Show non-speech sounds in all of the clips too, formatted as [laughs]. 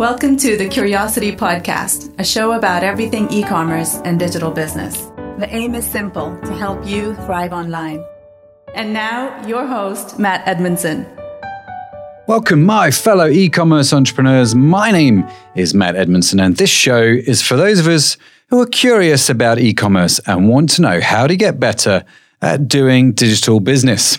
Welcome to the Curiosity Podcast, a show about everything e commerce and digital business. The aim is simple to help you thrive online. And now, your host, Matt Edmundson. Welcome, my fellow e commerce entrepreneurs. My name is Matt Edmundson, and this show is for those of us who are curious about e commerce and want to know how to get better at doing digital business.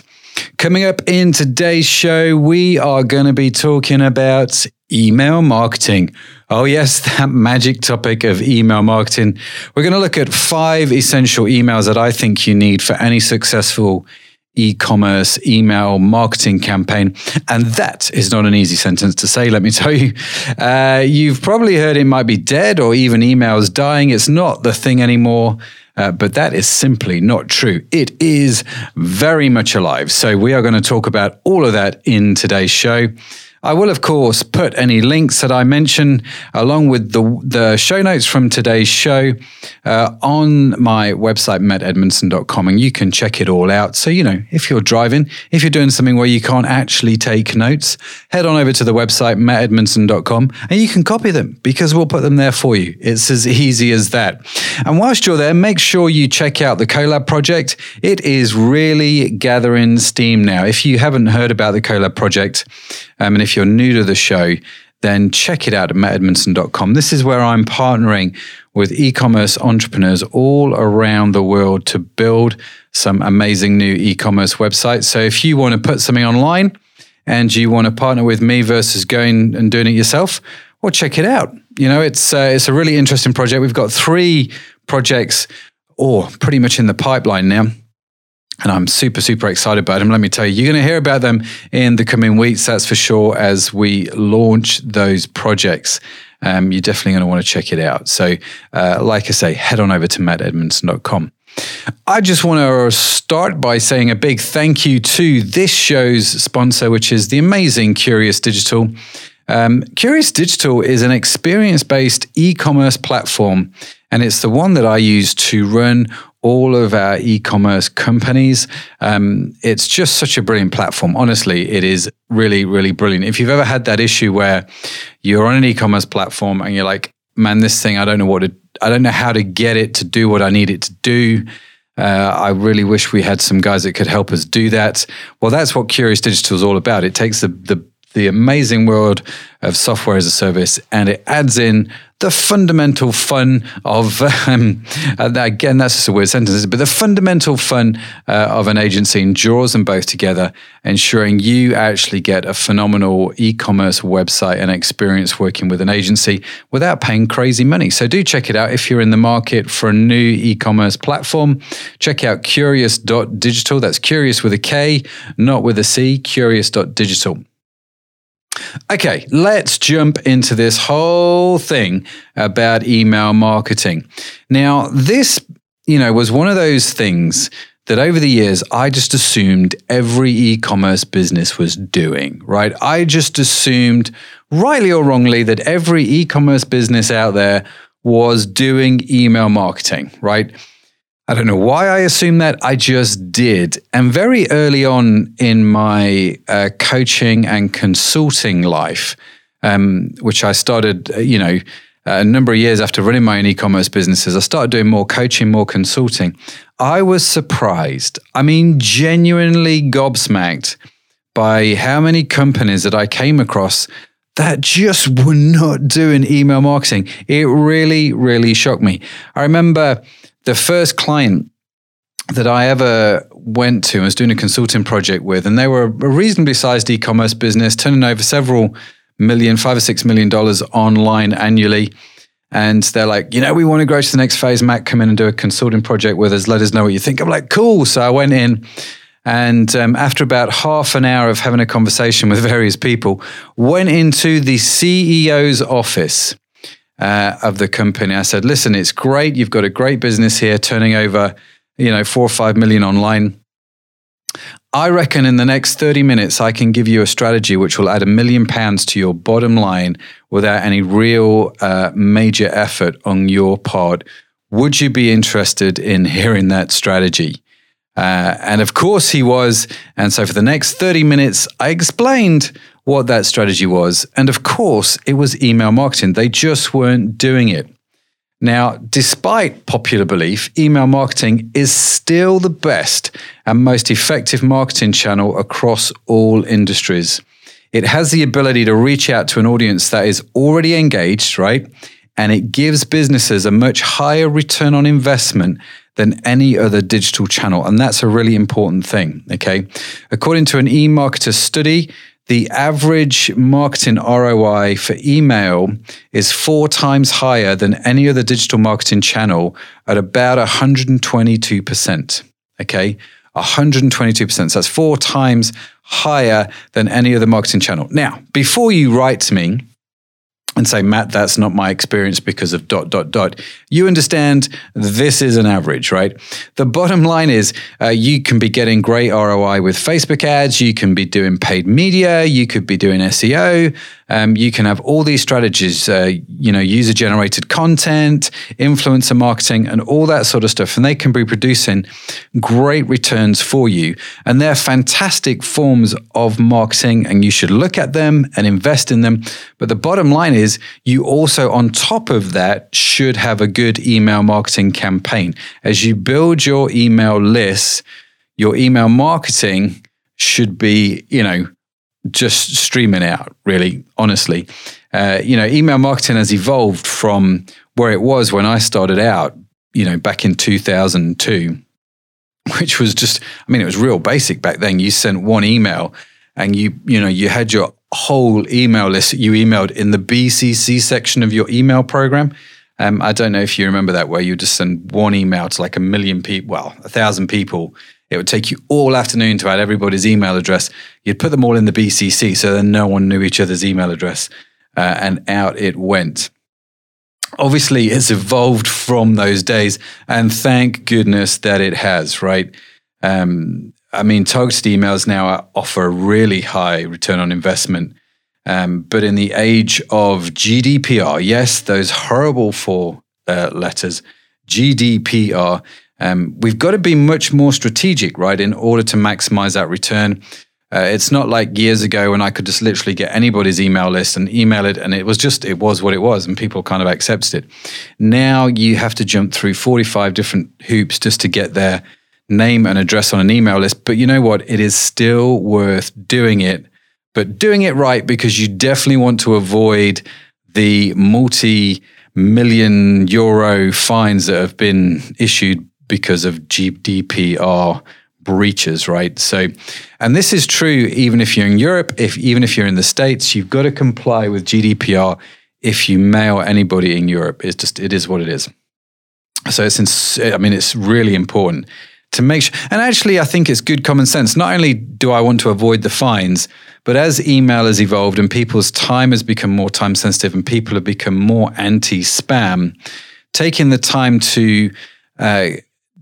Coming up in today's show, we are going to be talking about email marketing. Oh, yes, [laughs] that magic topic of email marketing. We're going to look at five essential emails that I think you need for any successful e commerce email marketing campaign. And that is not an easy sentence to say, let me [laughs] tell you. Uh, you've probably heard it might be dead or even emails dying. It's not the thing anymore. Uh, but that is simply not true. It is very much alive. So, we are going to talk about all of that in today's show. I will, of course, put any links that I mention along with the, the show notes from today's show uh, on my website, mattedmundson.com, and you can check it all out. So, you know, if you're driving, if you're doing something where you can't actually take notes, head on over to the website, mattedmundson.com, and you can copy them because we'll put them there for you. It's as easy as that. And whilst you're there, make sure you check out the Colab project. It is really gathering steam now. If you haven't heard about the Colab project, um, and if you're new to the show, then check it out at mattedmundson.com. This is where I'm partnering with e commerce entrepreneurs all around the world to build some amazing new e commerce websites. So if you want to put something online and you want to partner with me versus going and doing it yourself, well, check it out. You know, it's uh, it's a really interesting project. We've got three projects, or pretty much in the pipeline now and I'm super, super excited about them. Let me tell you, you're going to hear about them in the coming weeks, that's for sure, as we launch those projects. Um, you're definitely going to want to check it out. So, uh, like I say, head on over to mattedmundson.com. I just want to start by saying a big thank you to this show's sponsor, which is the amazing Kurious Digital. Um, Kurious Digital is an experience based e commerce platform, and it's the one that I use to run all of our e-commerce companies. Um, it's just such a brilliant platform. Honestly, it is really, really brilliant. If you've ever had that issue where you're on an e-commerce platform and you're like, man, this thing, I don't know what to, I don't know how to get it to do what I need it to do. Uh, I really wish we had some guys that could help us do that. Well, that's what Kurious Digital is all about. It takes the, the the amazing world of software as a service and it adds in the fundamental fun of [laughs] um, again that's just a weird sentence but the fundamental fun uh, of an agency and draws them both together ensuring you actually get a phenomenal e-commerce website and experience working with an agency without paying crazy money. So do check it out if you're in the market for a new e-commerce platform. Check out kurious.digital that's curious with a k not with a c kurious.digital Okay, let's jump into this whole thing about email marketing. Now, this, you know, was one of those things that over the years I just assumed every e commerce business was doing, right? I just assumed, rightly or wrongly, that every e commerce business out there was doing email marketing, right? I don't know why I assumed that. I just did. And very early on in my uh, coaching and consulting life, um, which I started, uh, you know, a number of years after running my own e commerce businesses, I started doing more coaching, more consulting. I was surprised. I mean, genuinely gobsmacked by how many companies that I came across that just were not doing email marketing. It really, really shocked me. I remember the first client that I ever went to and was doing a consulting project with, and they were a reasonably sized e commerce business, turning over several million, five or six million dollars online annually. And they're like, you know, we want to grow to the next phase. Matt, come in and do a consulting project with us. Let us know what you think. I'm like, cool. So I went in. And um, after about half an hour of having a conversation with [laughs] various people, went into the CEO's office uh, of the company. I said, listen, it's great. You've got a great business here, turning over, you know, four or five million online. I reckon in the next 30 minutes, I can give you a strategy which will add a million pounds to your bottom line without any real uh, major effort on your part. Would you be interested in hearing that strategy? Uh, and of course he was. And so for the next 30 minutes, I explained what that strategy was. And of course, it was email marketing. They just weren't doing it. Now, despite popular belief, email marketing is still the best and most effective marketing channel across all industries. It has the ability to reach out to an audience that is already engaged, right? And it gives businesses a much higher return on investment than any other digital channel. And that's a really important thing. Okay. According to an eMarketer study, the average marketing ROI for email is four times higher than any other digital marketing channel at about 122%. Okay. 122%. So that's four times higher than any other marketing channel. Now, before you write to me, and say, Matt, that's not my experience because of dot, dot, dot. You understand this is an average, right? The bottom line is uh, you can be getting great ROI with Facebook ads. You can be doing paid media. You could be doing SEO. Um, you can have all these strategies, uh, you know, user generated content, influencer marketing, and all that sort of stuff. And they can be producing great returns for you. And they're fantastic forms of marketing, and you should look at them and invest in them. But the bottom line is, you also, on top of that, should have a good email marketing campaign. As you build your email list, your email marketing should be, you know, just streaming out, really, honestly. Uh, you know, email marketing has evolved from where it was when I started out, you know, back in 2002, which was just, I mean, it was real basic back then. You sent one email and you, you know, you had your whole email list that you emailed in the BCC section of your email program. Um, I don't know if you remember that, where you just send one email to like a million people, well, a thousand people it would take you all afternoon to add everybody's email address. You'd put them all in the BCC so then no one knew each other's email address. Uh, and out it went. Obviously, it's evolved from those days, and thank goodness that it has, right? Um, I mean, targeted emails now offer a really high return on investment. Um, but in the age of GDPR, yes, those horrible four uh, letters, GDPR, um, we've got to be much more strategic, right, in order to maximize that return. Uh, it's not like years ago when I could just literally get anybody's email list and email it, and it was just, it was what it was, and people kind of accepted it. Now you have to jump through 45 different hoops just to get their name and address on an email list. But you know what? It is still worth doing it, but doing it right because you definitely want to avoid the multi million euro fines that have been issued because of GDPR breaches, right? So, and this is true even if you're in Europe, if even if you're in the States, you've got to comply with GDPR if you mail anybody in Europe. It's just it is what it is. So it's ins- I mean it's really important to make sure. And actually, I think it's good common sense. Not only do I want to avoid the fines, but as email has evolved and people's time has become more time sensitive and people have become more anti spam, taking the time to uh,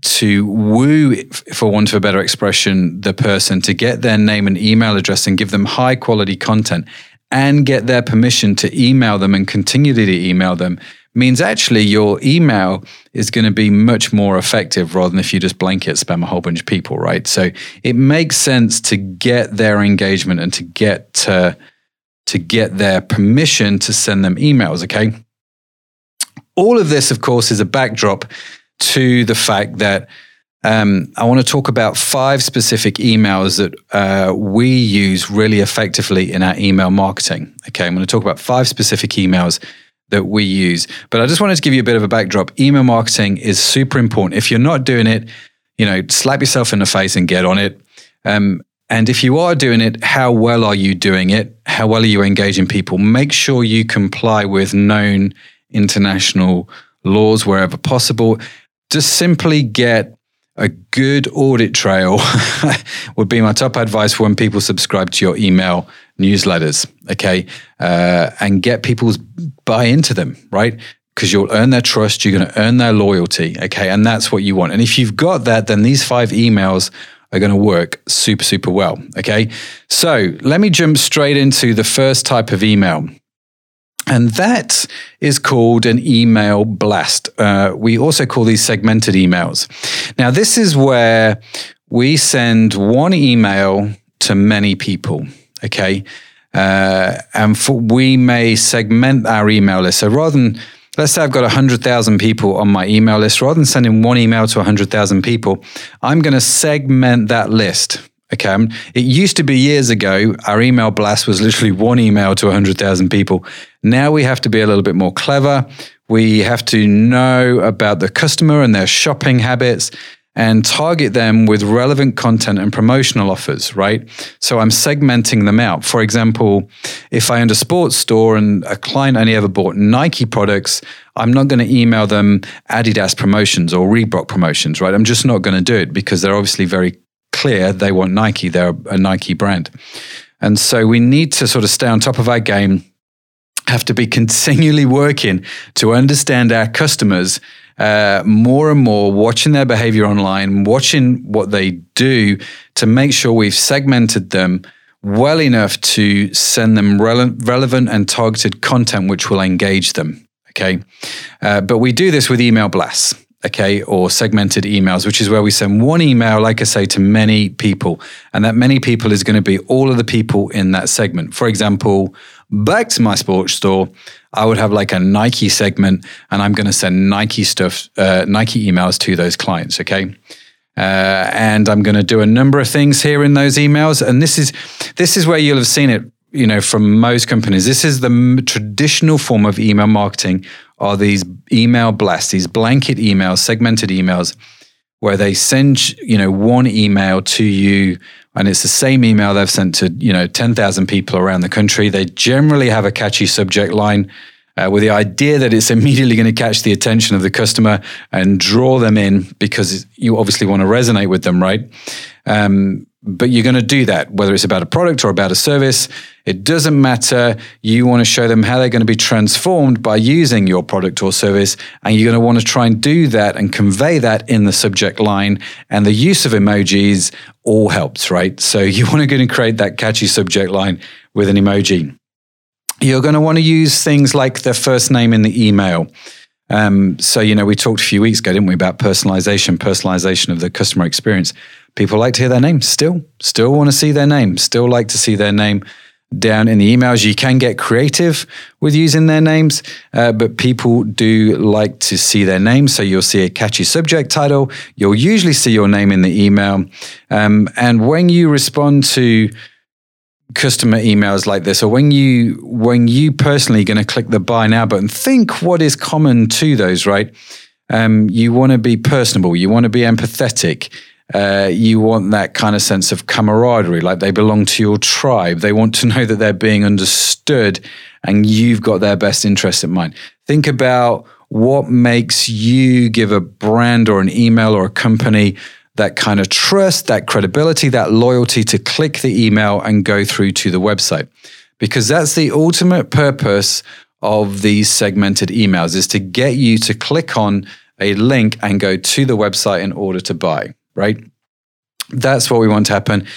to woo, for want of a better expression, the person to get their name and email address and give them high quality content and get their permission to email them and continue to email them means actually your email is going to be much more effective rather than if you just blanket spam a whole bunch of people, right? So it makes sense to get their engagement and to get to, to get their permission to send them emails, okay? All of this, of course, is a backdrop to the fact that um, I want to talk about five specific emails that uh, we use really effectively in our email marketing. Okay, I'm going to talk about five specific emails that we use. But I just wanted to give you a bit of a backdrop. Email marketing is super important. If you're not doing it, you know, slap yourself in the face and get on it. Um, and if you are doing it, how well are you doing it? How well are you engaging people? Make sure you comply with known international laws wherever possible just simply get a good audit trail [laughs] would be my top advice when people subscribe to your email newsletters okay uh, and get people's buy into them right because you'll earn their trust you're going to earn their loyalty okay and that's what you want and if you've got that then these five emails are going to work super super well okay so let me jump straight into the first type of email and that is called an email blast. Uh, we also call these segmented emails. Now, this is where we send one email to many people. Okay. Uh, and for, we may segment our email list. So rather than, let's say I've got 100,000 people on my email list, rather than sending one email to 100,000 people, I'm going to segment that list. Okay. It used to be years ago, our email blast was literally one email to 100,000 people. Now we have to be a little bit more clever. We have to know about the customer and their shopping habits and target them with relevant content and promotional offers, right? So I'm segmenting them out. For example, if I owned a sports store and a client only ever bought Nike products, I'm not going to email them Adidas promotions or Reebok promotions, right? I'm just not going to do it because they're obviously very clear they want Nike, they're a Nike brand. And so we need to sort of stay on top of our game, have to be continually working to understand our customers uh, more and more watching their behavior online, watching what they do to make sure we've segmented them well enough to send them rele- relevant and targeted content which will engage them. Okay. Uh, but we do this with email blasts okay, or segmented emails, which is where we send one email, like I say, to many people. And that many people is going to be all of the people in that segment. For example, back to my sports store, I would have like a Nike segment and I'm going to send Nike stuff, uh, Nike emails to those clients. Okay. Uh, and I'm going to do a number of things here in those emails. And this is, this is where you'll have seen it, you know, from most companies. This is the traditional form of email marketing are these email blasts, these blanket emails, segmented emails where they send, you know, one email to you and it's the same email they've sent to you know 10,000 people around the country. They generally have a catchy subject line uh, with the idea that it's [laughs] immediately going to catch the attention of the customer and draw them in because you obviously want to resonate with them, right? Um, but you're going to do that, whether it's about a product or about a service. It doesn't matter. You want to show them how they're going to be transformed by using your product or service. And you're going to want to try and do that and convey that in the subject line. And the use of emojis all helps, right? So [laughs] you want to go and create that catchy subject line with an emoji. You're going to want to use things like their first name in the email. Um, so, you know, we talked a few weeks ago, didn't we, about personalization, personalization of the customer experience. People like to hear their name still, still want to see their name, still like to see their name down in the emails. You can get creative with using their names, uh, but people do like to see their name. So you'll see a catchy subject title. You'll usually see your name in the email. Um, and when you respond to customer emails like this or when you when you personally going to click the buy now button think what is common to those right um, you want to be personable you want to be empathetic uh, you want that kind of sense of camaraderie like they belong to your tribe. They want to [laughs] know that they're being understood and you've got their best interest in mind. Think about what makes you give a brand or an email or a company that kind of trust, that credibility, that loyalty to click the email and go through to the website. Because that's the ultimate purpose of these segmented emails is to get you to click on a link and go to the website in order to buy, right? That's what we want to happen.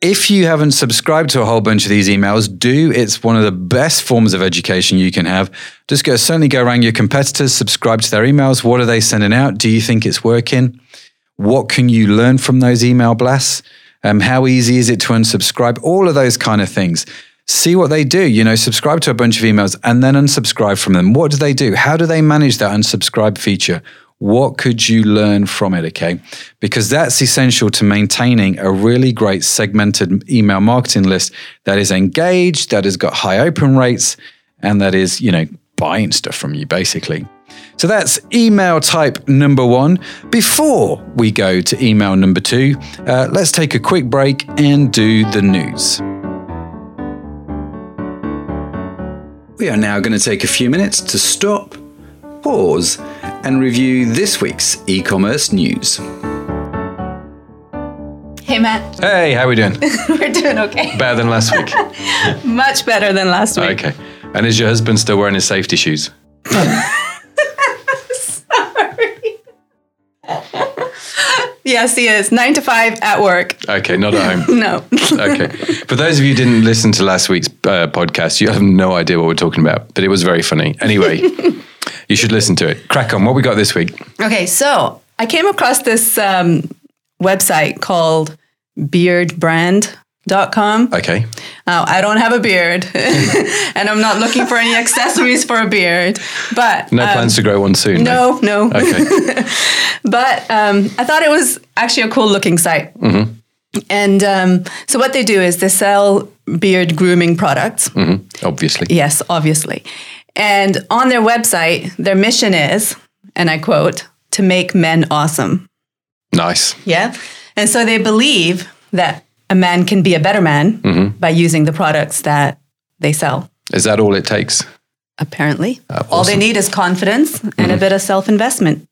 If you haven't subscribed to a whole bunch of these emails, do. It's one of the best forms of education you can have. Just go certainly go around your competitors, subscribe to their emails. What are they sending out? Do you think it's working? What can you learn from those email blasts? Um, how easy is it to unsubscribe? All of those kind of things. See what they do. You know, subscribe to a bunch of emails and then unsubscribe from them. What do they do? How do they manage that unsubscribe feature? What could you learn from it? Okay. Because that's essential to maintaining a really great segmented email marketing list that is engaged, that has got high open rates, and that is, you know, buying stuff from you basically. So that's email type number one. Before we go to email number two, uh, let's take a quick break and do the news. We are now going to take a few minutes to stop, pause, and review this week's e commerce news. Hey, Matt. Hey, how are we doing? [laughs] We're doing okay. Better than last week. [laughs] Much better than last week. Okay. And is your husband still wearing his safety shoes? [laughs] Sorry. yes, he is. Nine to five at work. Okay, not at home. No. okay. For those of you who didn't listen to last week's uh, podcast, you have no idea what we're talking about, but it was very funny. Anyway, you should listen to it. Crack on. What we got this week? Okay, so I came across this um, website called Beardbrand. beardbrand.com. Okay. Now, I don't have a beard [laughs] and I'm not looking for any accessories for a beard, but No um, plans to grow one soon. no, no. Okay. [laughs] But um, I thought it was actually a cool looking site. Mm-hmm. And um, so what they do is they sell beard grooming products. Mhm. Obviously. Yes, obviously. And on their website, their mission is, and I quote, to make men awesome. Nice. Yeah. And so they believe that a man can be a better man Mm-hmm. by using the products that they sell. Is that all it takes? Apparently, Uh, all they. Mm-hmm. need is confidence and a bit of self investment.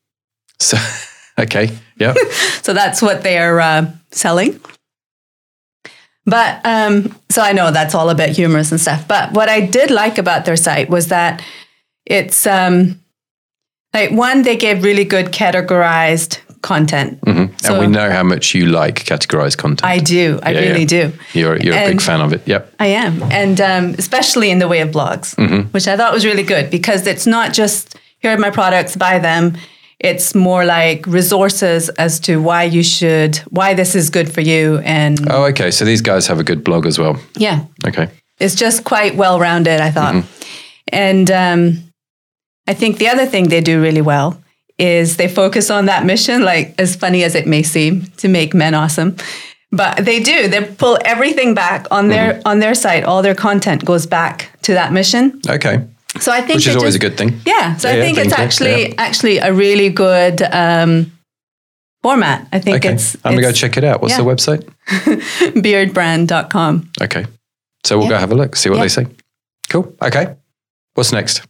So, [laughs] okay. Yeah. [laughs] So that's what they're uh, selling. But um, so I know that's all a bit humorous and stuff. But what I did like about their site was that it's um, like one, they gave really good categorized content. Mhm. So- and we know how much you like categorized content. I do. I Yeah, really yeah. do. you're you're a big fan of it. Yep. I am. And um, especially in the way of blogs, which I thought was really good because it's not just here are my products, buy them. It's more like resources as to why you should, why this is good for you. And Oh, okay. So these guys have a good blog as well. yeah, Okay. it's just quite well rounded, I thought. And um, I think the other thing they do really well is they focus on that mission, like as funny as it may seem, to make men awesome. But they do. They pull everything back on their on their site. All their content goes back to that mission. Okay. So I think Which is always just- a good thing. Yeah. So Yeah, I think thank it's actually Yeah. actually a really good um, format. I think Okay. it's, I'm gonna go check it out. What's yeah. the website? [laughs] beardbrand.com. Okay. So we'll Yeah. go have a look, see what Yeah. they say. Cool. Okay. What's next?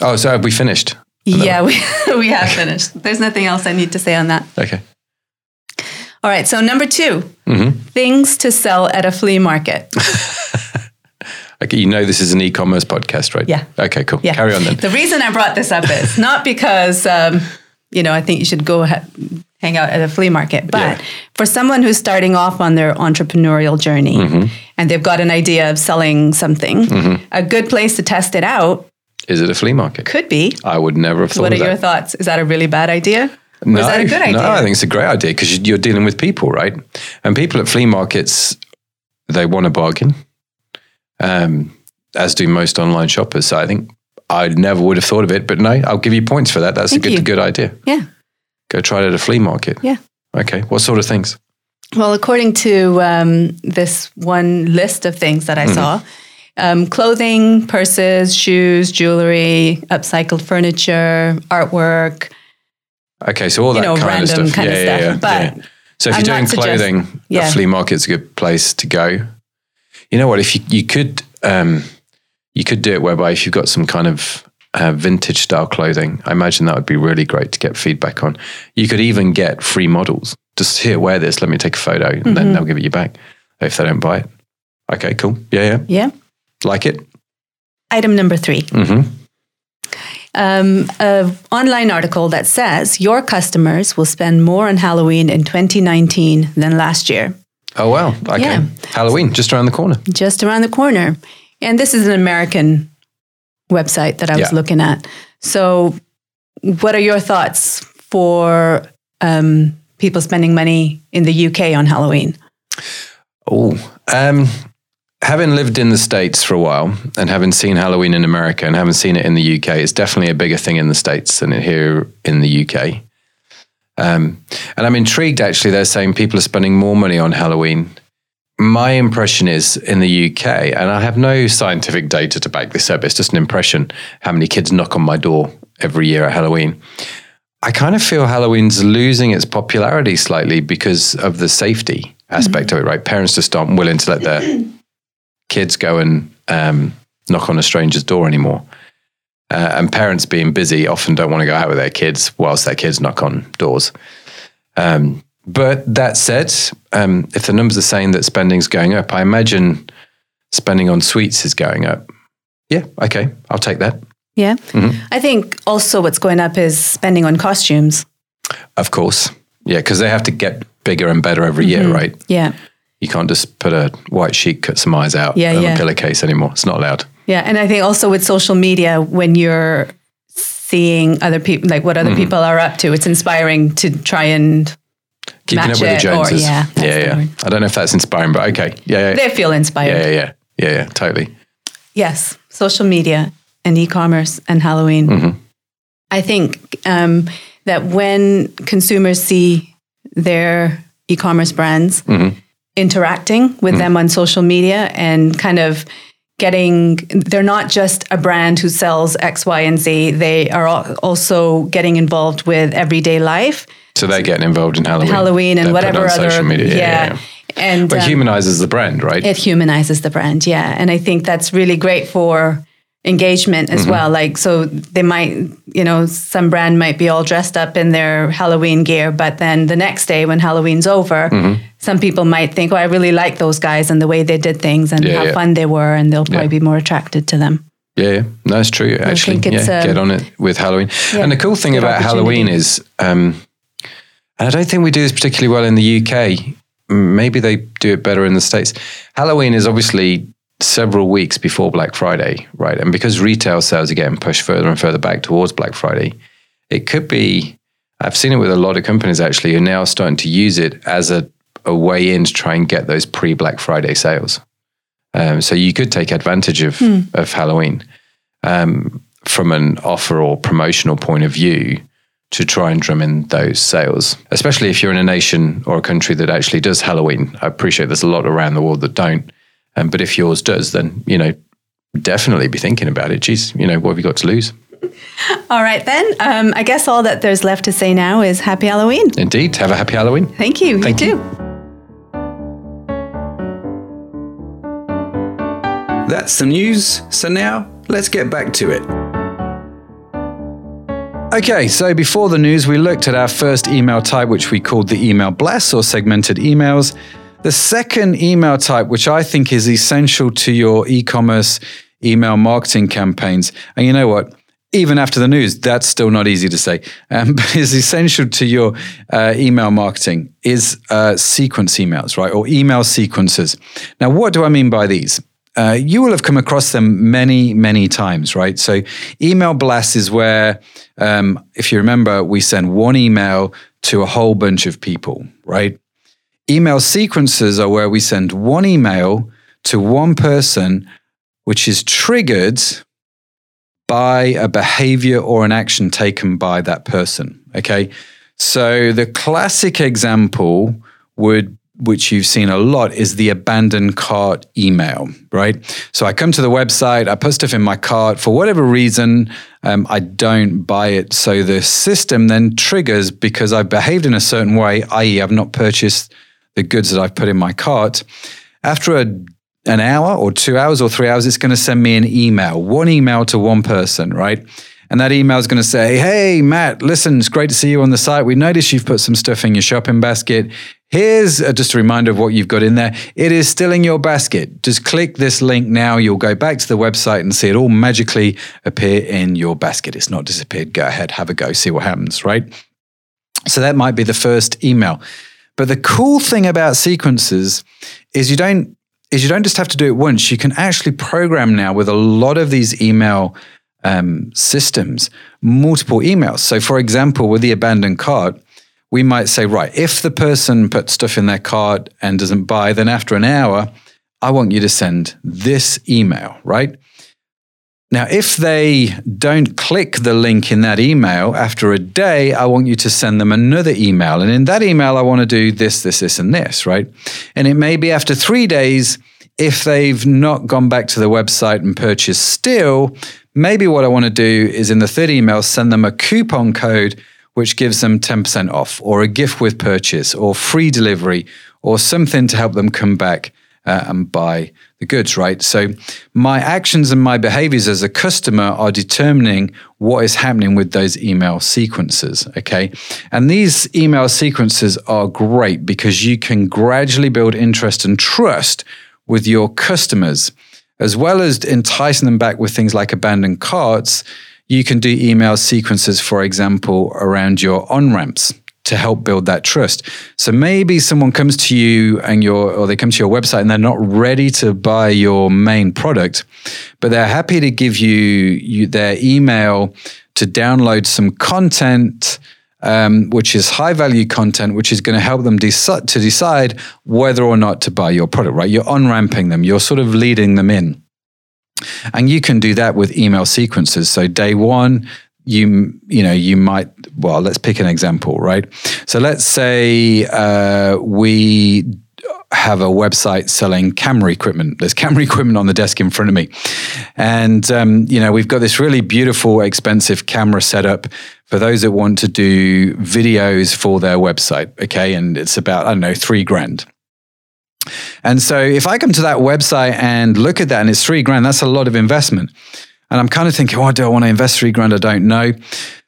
Oh, so have we finished? Yeah, we, [laughs] we have finished. There's nothing else I need to say on that. Okay. All right. So number 2 hmm things to sell at a flea market. [laughs] Okay. You know this is an e-commerce podcast, right? Yeah. Okay. Cool. Yeah. Carry on then. The reason I brought this up is not because, um, you know, I think you should go ha- hang out at a flea market, but Yeah. for someone who's starting off on their entrepreneurial journey Mm-hmm. and they've got an idea of selling something, a good place to test it out Is it a flea market? could be. I would never have thought What are that. your thoughts? Is that a really bad idea? No, is that a good idea? no, I think it's a great idea because you're dealing with people, right? And people at flea markets, they want a bargain, um, as do most online shoppers. So I think I never would have thought of it, but no, I'll give you points for that. That's Thank a good, you. good idea. yeah. Go try it at a flea market. Yeah. Okay. What sort of things? Well, according to um, this one list of things that I Mm-hmm. saw, um, clothing, purses, shoes, jewelry, upcycled furniture, artwork. Okay, so all that know, kind of stuff. kind of yeah, yeah, stuff. yeah, But yeah. So if I'm you're doing not suggest- clothing, Yeah. a flea market's a good place to go. You know what? If you you could um, you could do it whereby if you've got some kind of uh, vintage style clothing, I imagine that would be really great to get feedback on. You could even get free models. Just here, wear this. Let me take a photo, and Mm-hmm. then they'll give it you back if they don't buy it. Okay, cool. Yeah, yeah, Yeah. like it. Item number three. mm-hmm. Um, an online article that says your customers will spend more on Halloween in 2019 than last year, Oh well. Okay. Yeah. Halloween just around the corner. just around the corner. And this is an American website that I was Yeah. looking at. So, what are your thoughts for um, people spending money in the UK on Halloween? Oh, um, having lived in the States for a while and having seen Halloween in America and having seen it in the UK, it's definitely a bigger thing in the States than here in the UK. Um, and I'm intrigued actually, they're saying people are spending more money on Halloween. My impression is in the UK, and I have no scientific data to back this up, it's just an impression how many kids knock on my door every year at Halloween. I kind of feel Halloween's losing its popularity slightly because of the safety aspect of it, right? Parents just aren't willing to let their kids go and um, knock on a stranger's door anymore. Uh, and parents being busy often don't want to go out with their kids whilst their kids knock on doors. Um, but that said, um, if the numbers are saying that spending's going up, I imagine spending on sweets is going up. Yeah, okay, I'll take that. Yeah. Mm-hmm. I think also what's going up is spending on costumes. Of course. Yeah, because they have to get bigger and better every year, right? Yeah. You can't just put a white sheet, cut some eyes out Yeah, yeah. a pillowcase anymore. It's not allowed. Yeah. And I think also with social media, when you're seeing other people, like what Mm-hmm. other people are up to, it's inspiring to try and Keeping match up with the it or Joneses. yeah, yeah, yeah. I don't know if that's inspiring, but okay. Yeah, yeah. They feel inspired. Yeah, yeah, yeah. Yeah, yeah, totally. Yes, social media and e-commerce and Halloween. Mm-hmm. I think um, that when consumers see their e-commerce brands Mm-hmm. interacting with them on social media and kind of getting they're not just a brand who sells x y and z they are also getting involved with everyday life So they're getting involved in Halloween. halloween and They're whatever on other social media. Yeah, yeah, yeah. and But um, humanizes the brand, right? it humanizes the brand yeah and i think that's really great for engagement as well like so they might you know some brand might be all dressed up in their halloween gear but then the next day when halloween's over some people might think oh i really like those guys and the way they did things and Yeah, how yeah. fun they were and they'll probably Yeah. be more attracted to them Yeah, yeah. no, it's true. Actually, it's, yeah, um, get on it with Halloween. and the cool thing about Halloween is, um, and I don't think we do this particularly well in the UK. Maybe they do it better in the states. Halloween is obviously several weeks before Black Friday, right? And because retail sales are getting pushed further and further back towards Black Friday, it could be. I've seen it with a lot of companies actually who are now starting to use it as a, a way in to try and get those pre Black Friday sales. Um, so you could take advantage of, of Halloween um, from an offer or promotional point of view to try and drum in those sales, especially if you're in a nation or a country that actually does Halloween. I appreciate there's a lot around the world that don't. Um, but if yours does, then, you know, definitely be thinking about it. Geez, you know, what have you got to lose? all right then um, i guess all that there's left to say now is happy halloween Indeed. Have a happy Halloween. thank you Thank you you. too That's the news. So now let's get back to it. Okay, so before the news, we looked at our first email type, which we called the email blast or segmented emails. The second email type, which I think is essential to your e commerce email marketing campaigns. And you know what? Even after the news, that's still not easy to say, um, [laughs] but is essential to your uh, email marketing is uh, sequence emails, right? Or email sequences. Now, what do I mean by these? Uh, you will have come across them many, many times, right? So, email blast is where, um, if you remember, we send one email to a whole bunch of people, right? Email sequences are where we send one email to one person, which is triggered by a behavior or an action taken by that person. Okay. So the classic example would which you've seen a lot is the abandoned cart email, right? So I come to the website, I put stuff in my cart for whatever reason, um, I don't buy it. So the system then triggers because I've behaved in a certain way, i.e., I've not purchased the goods that I've put in my cart. After a an hour or two hours or three hours, it's going to send me an email, one email to one person, right? And that email is going to say, Hey, Matt, listen, it's great to see you on the site. We noticed you've put some stuff in your shopping basket. Here's uh, just a reminder of what you've got in there. It is still in your basket. Just click this link now. You'll go back to the website and see it all magically appear in your basket. It's not disappeared. Go ahead, have a go, see what happens, right? So that might be the first email. But the cool thing about sequences is you don't is you don't just have to do it once. You can actually program now with a lot of these email um, systems multiple emails. So, for example, with the abandoned cart, we might say, right, if the person puts stuff in their cart and doesn't buy, then after an hour, I want you to send this email, right? Now, if they don't click the link in that email after a day, I want you to send them another email. And in that email, I want to do this, this, this, and this, right? And it may be after three days, if they've not gone back to the website and purchased still, maybe what I want to do is in the third email, send them a coupon code which gives them 10% off, or a gift with purchase, or free delivery, or something to help them come back uh, and buy the goods, right? So my actions and my behaviors as a customer are determining what is happening with those email sequences, okay? And these email sequences are great because you can gradually build interest and trust with your customers, as well as enticing them back with things like abandoned carts. You can do email sequences, for example, around your on ramps to help build that trust. So maybe someone comes to you and your or they come to your website and they're not ready to buy your main product, but they're happy to give you, you their email to download some content um, which is high value content, which is going to help them deci- to decide whether or not to buy your product, right? You're on ramping them, you're sort of leading them in. And you can do that with email sequences. So day one, you you know you might well let's pick an example right so let's say uh, we have a website selling camera equipment. There's camera [laughs] equipment on the desk in front of me. And, um, you know, we've got this really beautiful, expensive camera setup for those that want to do videos for their website. Okay. And it's about, I don't know, three grand. And so if I come to that website and look at that and it's three grand, that's a lot of investment. And I'm kind of thinking, oh, do I want to invest three grand? I don't know.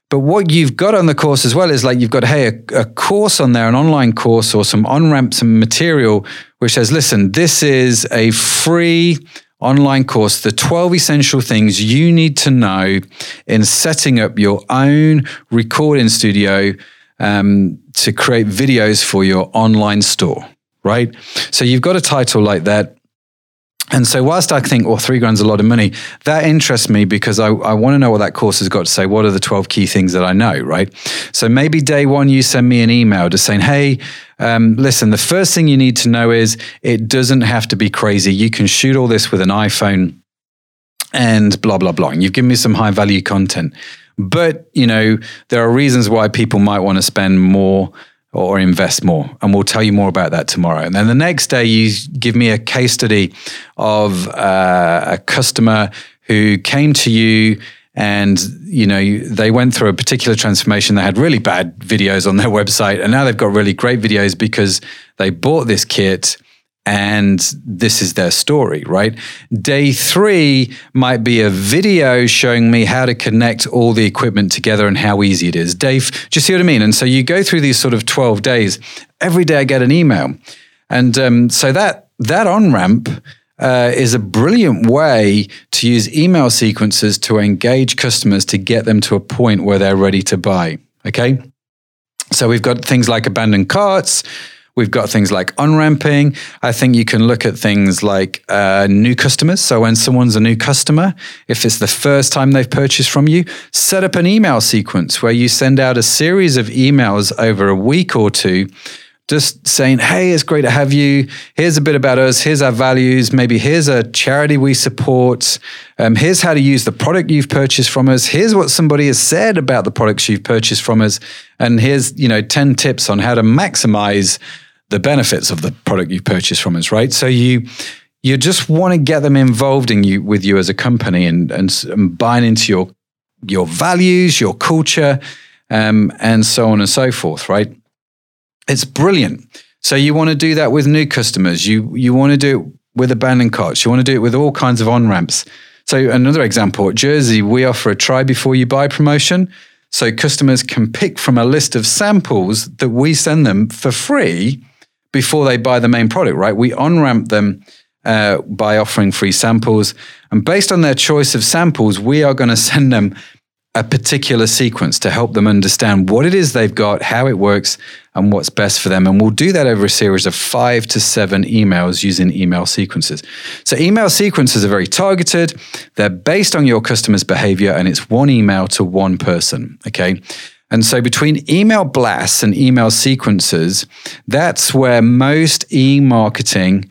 But what you've got on the course as well is like you've got, hey, a, a course on there, an online course or some on ramp, some material which says, listen, this is a free online course, the 12 essential things you need to know in setting up your own recording studio um, to create videos for your online store, right? So you've got a title like that. And so, whilst I think, well, three grand's a lot of money, that interests me because I, I want to know what that course has got to say. What are the 12 key things that I know, right? So, maybe day one, you send me an email just saying, hey, um, listen, the first thing you need to know is it doesn't have to be crazy. You can shoot all this with an iPhone and blah, blah, blah. And you've given me some high value content. But, you know, there are reasons why people might want to spend more or invest more. And we'll tell you more about that tomorrow. And then the next day, you give me a case study of uh, a customer who came to you and you know they went through a particular transformation they had really bad videos on their [laughs] website and now they've got really great videos because they bought this kit and this is their story, right? Day three might be a video showing me how to connect all the equipment together and how easy it is. Dave, do you see what I mean? And so you go through these sort of 12 days. Every day I get an email. And um, so that, that on ramp uh, is a brilliant way to use email sequences to engage customers to get them to a point where they're ready to buy. Okay. So we've got things like abandoned carts. We've got things like on ramping. I think you can look at things like uh, new customers. So when someone's a new customer, if it's the first time they've purchased from you, set up an email sequence where you send out a series of emails over a week or two just saying, hey, it's great to have you. Here's a bit about us. Here's our values. Maybe here's a charity we support. Um, here's how to use the product you've purchased from us. Here's what somebody has said about the products you've purchased from us. And here's, you know, 10 tips on how to maximize the benefits of the product you've purchased from us, right? So you you just want to get them involved in you with you as a company and and, and buying into your your values, your culture, um, and so on and so forth, right? It's brilliant. So you want to do that with new customers. You you want to do it with abandoned carts. You want to do it with all kinds of on ramps. So another example at Jersey, we offer a try before you buy promotion. So customers can pick from a list of samples that we send them for free before they buy the main product, right? We on ramp them uh, by offering free samples. And based on their choice of samples, we are going [laughs] to send them a particular sequence to help them understand what it is they've got, how it works, and what's best for them. And we'll do that over a series of five to seven emails using email sequences. So, email sequences are very targeted, they're based on your customer's behavior, and it's one email to one person. Okay. And so between email blasts and email sequences, that's where most e-marketing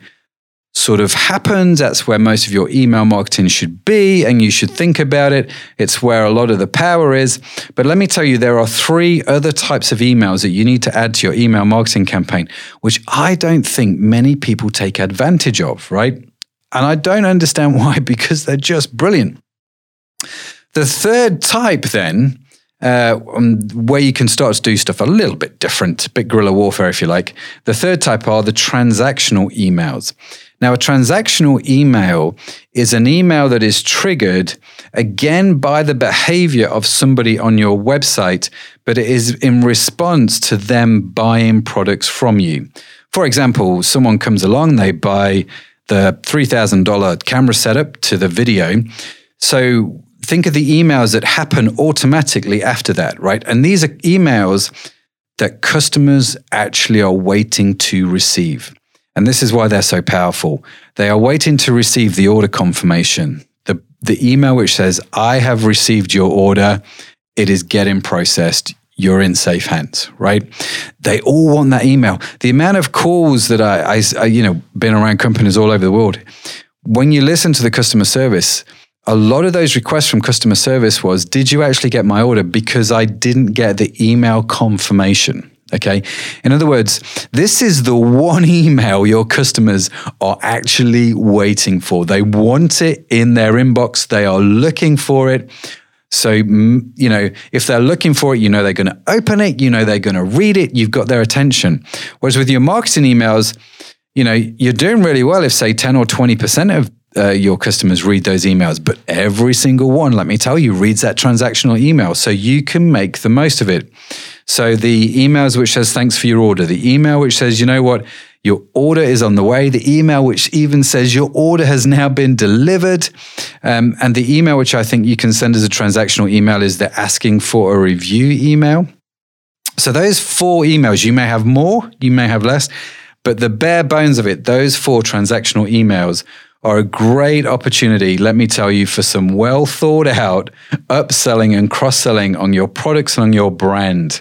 sort of happens. That's where most of your email marketing should be, and you should think about it. It's where a lot of the power is. But let me tell you, there are three other types of emails that you need to add to your email marketing campaign, which I don't think many people take advantage of, right? And I don't understand [laughs] why, because they're just brilliant. The third type, then, uh, um, where you can start to do stuff a little bit different, a bit guerrilla warfare, if you like. The third type are the transactional emails. Now, a transactional email is an email that is triggered again by the behavior of somebody on your website, but it is in response to them buying products from you. For example, someone comes along, they buy the $3,000 camera setup to the video. So think of the emails that happen automatically after that, right? And these are emails that customers actually are waiting to receive. And this is why they're so powerful. They are waiting to receive the order confirmation, the, the email which says, I have received your order. It is getting processed. you're in safe hands, right? They all want that email. The amount of calls that I, I, I you know, been around companies all over the world. When you listen to the customer service, a lot of those requests from customer service was, did you actually get my order? Because I didn't get the email confirmation. Okay. In other words, this is the one [laughs] email your customers are actually waiting for. They want it in their inbox. They are looking for it. So, you know, if they're looking for it, you know they're going to open it, you know they're going to read it, you've got their attention. Whereas with your marketing emails, you know, you're doing really well if, say, 10 or 20% of uh, your customers read those emails, but every single one, let me tell you, reads that transactional email. So you can make the most of it. So the emails which says thanks for your order, the email which says, you know what, your order is on the way, the email which even says your order has now been delivered, um, and the email which I think you can send as a transactional email is the asking for a review email. So those four emails, you may have more, you may have less, but the bare bones of it, those four transactional emails are a great opportunity, let me tell you, for some well thought out upselling and cross selling on your products and on your brand.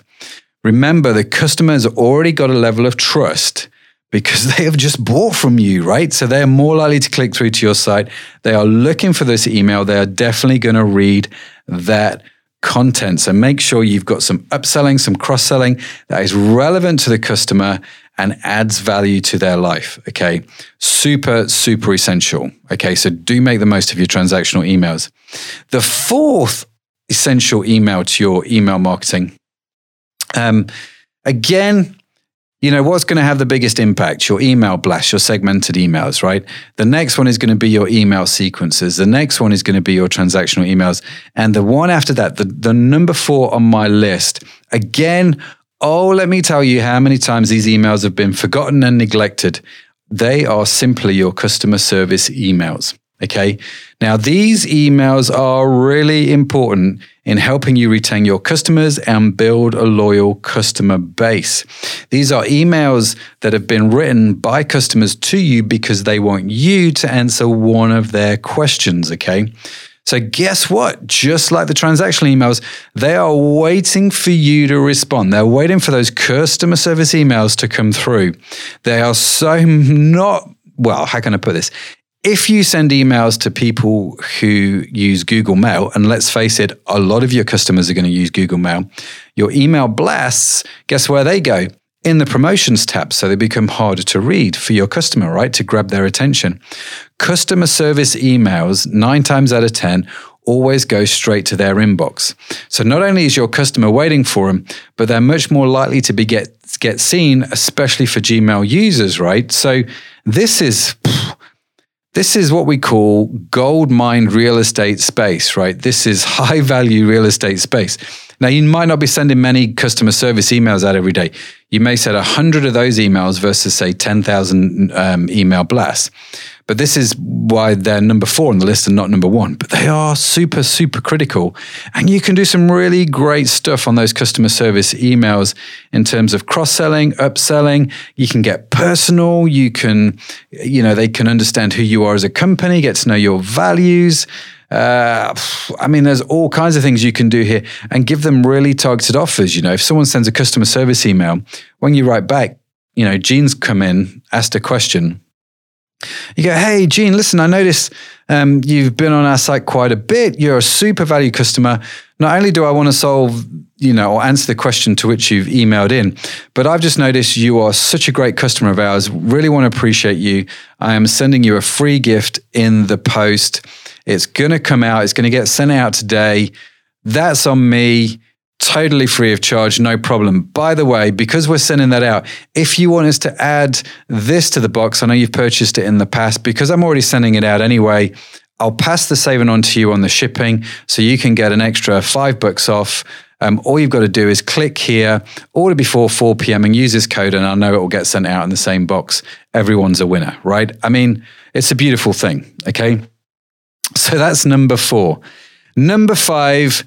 Remember, the customer has already got a level of trust because [laughs] they have just bought from you, right? So they are more likely to click through to your site. They are looking for this email. They are definitely going to read that content. So make sure you've got some upselling, some cross selling that is relevant to the customer and adds value to their life. Okay. Super, super essential. Okay. So do make the most of your transactional emails. The fourth essential email to your email marketing um, again, you know, what's going to have the biggest impact? Your email blast, your segmented emails, right? The next one is going to be your email sequences. The next one is going to be your transactional emails. And the one after that, the, the number four on my list, again, oh, let me tell you how many times these emails have been forgotten and neglected. They are simply your customer service emails. Okay. Now, these emails are really important in helping you retain your customers and build a loyal customer base. These are emails that have been written by customers to you because they want you to answer one of their questions. Okay. So, guess what? Just like the transactional emails, they are waiting for you to respond. They're waiting for those customer service emails to come through. They are so [laughs] not, well, how can I put this? If you send emails to people who use Google Mail, and let's face it, a lot of your customers are going to use Google Mail, your email blasts, guess where they go? In the promotions tab, so they become harder to read for your customer, right? To grab their attention. Customer service emails, nine times out of 10, always go straight to their inbox. So not only is your customer waiting for them, but they're much more likely to be get, get seen, especially for Gmail users, right? So this is. This is what we call gold mine real estate space, right? This is [laughs] high value real estate space. Now, you might not be sending many customer service emails out every day. You may send 100 of those emails versus, say, 10,000 um, email blasts. But this is why they're number four on the list and not number one. But they are super, super critical. And you can do some really great stuff on those customer service emails in terms of cross selling, upselling. You can get personal. You can, you know, they can understand who you are as a company, get to know your values. Uh, I mean, there's all kinds of things you can do here and give them really targeted offers. You know, if someone sends a customer service email, when you write back, you know, Gene's come in, asked a question you go, hey, Gene, listen, I notice um, you've been on our site quite a bit. You're a super value customer. Not only do I want to solve, you know, or answer the question to which you've emailed in, but I've just noticed you are such a great customer of ours. Really want to appreciate you. I am sending you a free gift in the post. It's going to come out, it's going to get sent out today. That's on me totally free of charge, no problem. By the way, because we're sending that out, if you want us to add this to the box, I know you've purchased it in the past, because I'm already sending it out anyway. I'll pass the saving on to you on the shipping so you can get an extra five bucks off. Um, all you've got to do is click here, order before 4 p.m. and use this code, and I know it will get sent out in the same box. Everyone's a winner, right? I mean, it's a beautiful thing, okay? So that's number four. Number five,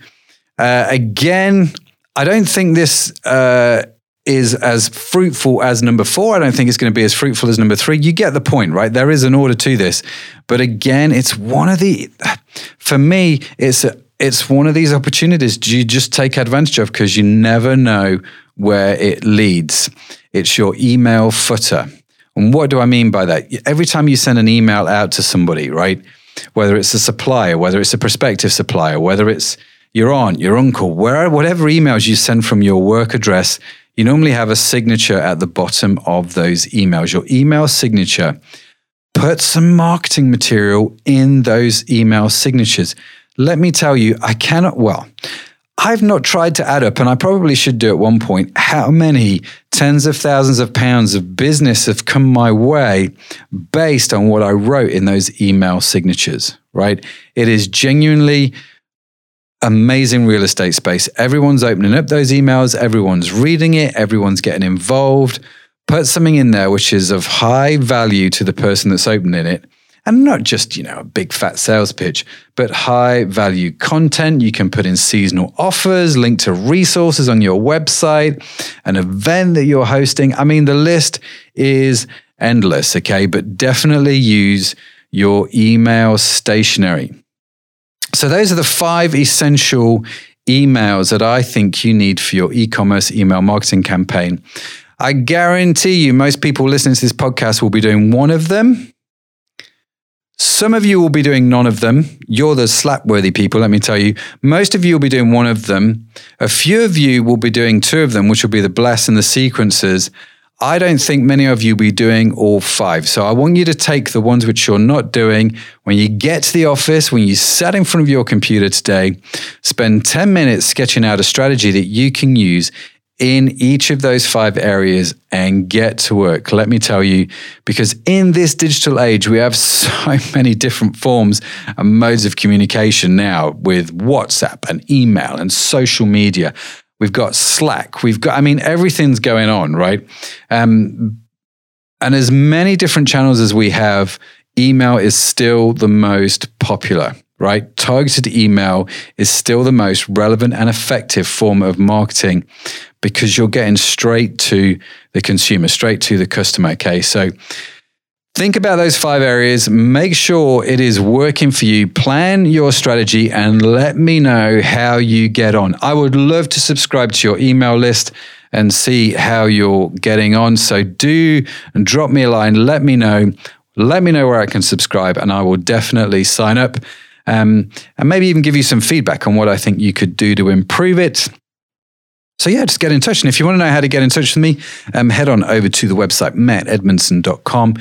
uh, again, I don't think this uh, is as fruitful as number four. I don't think it's going to be as fruitful as number three. You get the point, right? There is an order to this. But again, it's one of the, for me, it's a, it's one of these opportunities Do you just take advantage of because you never know where it leads. It's your email footer. And what do I mean by that? Every time you send an email out to somebody, right? Whether it's a supplier, whether it's a prospective supplier, whether it's your aunt, your uncle, where, whatever emails you send from your work address, you normally have a signature at the bottom of those emails. Your email signature. Put some marketing material in those email signatures. Let me tell you, I cannot, well, I've not tried to add up, and I probably should do at one point, how many tens of thousands of pounds of business have come my way based on what I wrote in those email signatures, right? It is genuinely amazing real estate space. Everyone's opening up those emails, everyone's reading it, everyone's getting involved. Put something in there which is of high value to the person that's opening it and not just, you know, a big fat sales pitch, but high value content. You can put in seasonal offers, link to resources on your website, an event that you're hosting. I mean, the list is endless, okay? But definitely use your email stationery. So, those are the five essential emails that I think you need for your e commerce email marketing campaign. I guarantee you, most people listening to this podcast will be doing one of them some of you will be doing none of them. You're the slapworthy people, let me tell you. Most of you will be doing one of them. A few of you will be doing two of them, which will be the bless and the sequences. I don't think many of you will be doing all five. So I want you to take the ones which you're not doing. When you get to the office, when you sat in front of your computer today, spend 10 minutes sketching out a strategy that you can use in each of those five areas and get to work. Let me tell you, because in this digital age, we have [laughs] so many different forms and modes of communication now with WhatsApp and email and social media. We've got Slack. We've got, I mean, everything's going on, right? Um, and as many different channels as we have, email is still the most popular right? Targeted email is still the most relevant and effective form of marketing because you're getting straight to the consumer, straight to the customer. Okay. So think about those five areas, make sure it is working for you, plan your strategy, and let me know how you get on. I would love to subscribe to your email list and see how you're getting on. So do drop me a line, let me know. Let me know where I can subscribe, and I will definitely sign up um, and maybe even give you some feedback on what I think you could do to improve it. So yeah, just get in touch. And if you want to know how to get in touch with me, um, head on over to the website, mattedmundson.com.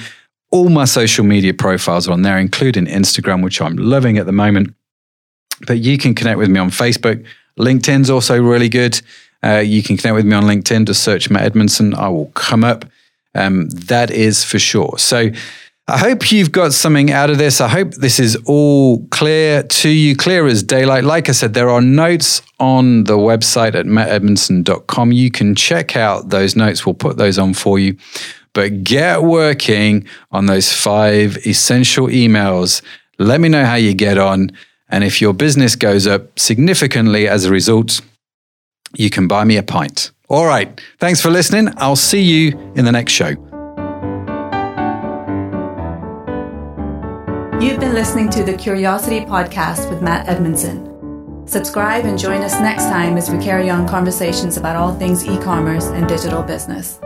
All my social media profiles are on there, including Instagram, which I'm loving at the moment. But you can connect with me on Facebook. LinkedIn's also really good. Uh, you can connect with me on LinkedIn. Just search Matt Edmundson. I will come up. Um, that is for sure. So I hope you've got something out of this. I hope this is all clear to you, clear as daylight. Like I said, there are notes on the website at mattedmundson.com. You can check out those notes. We'll put those on for you. But get working on those five essential emails. Let me know how you get on. And if your business goes up significantly as a result, you can buy me a pint. All right. Thanks for listening. I'll see you in the next show. You've been listening to the Curiosity Podcast with Matt Edmundson. Subscribe and join us next time as we carry on conversations about all things e commerce and digital business.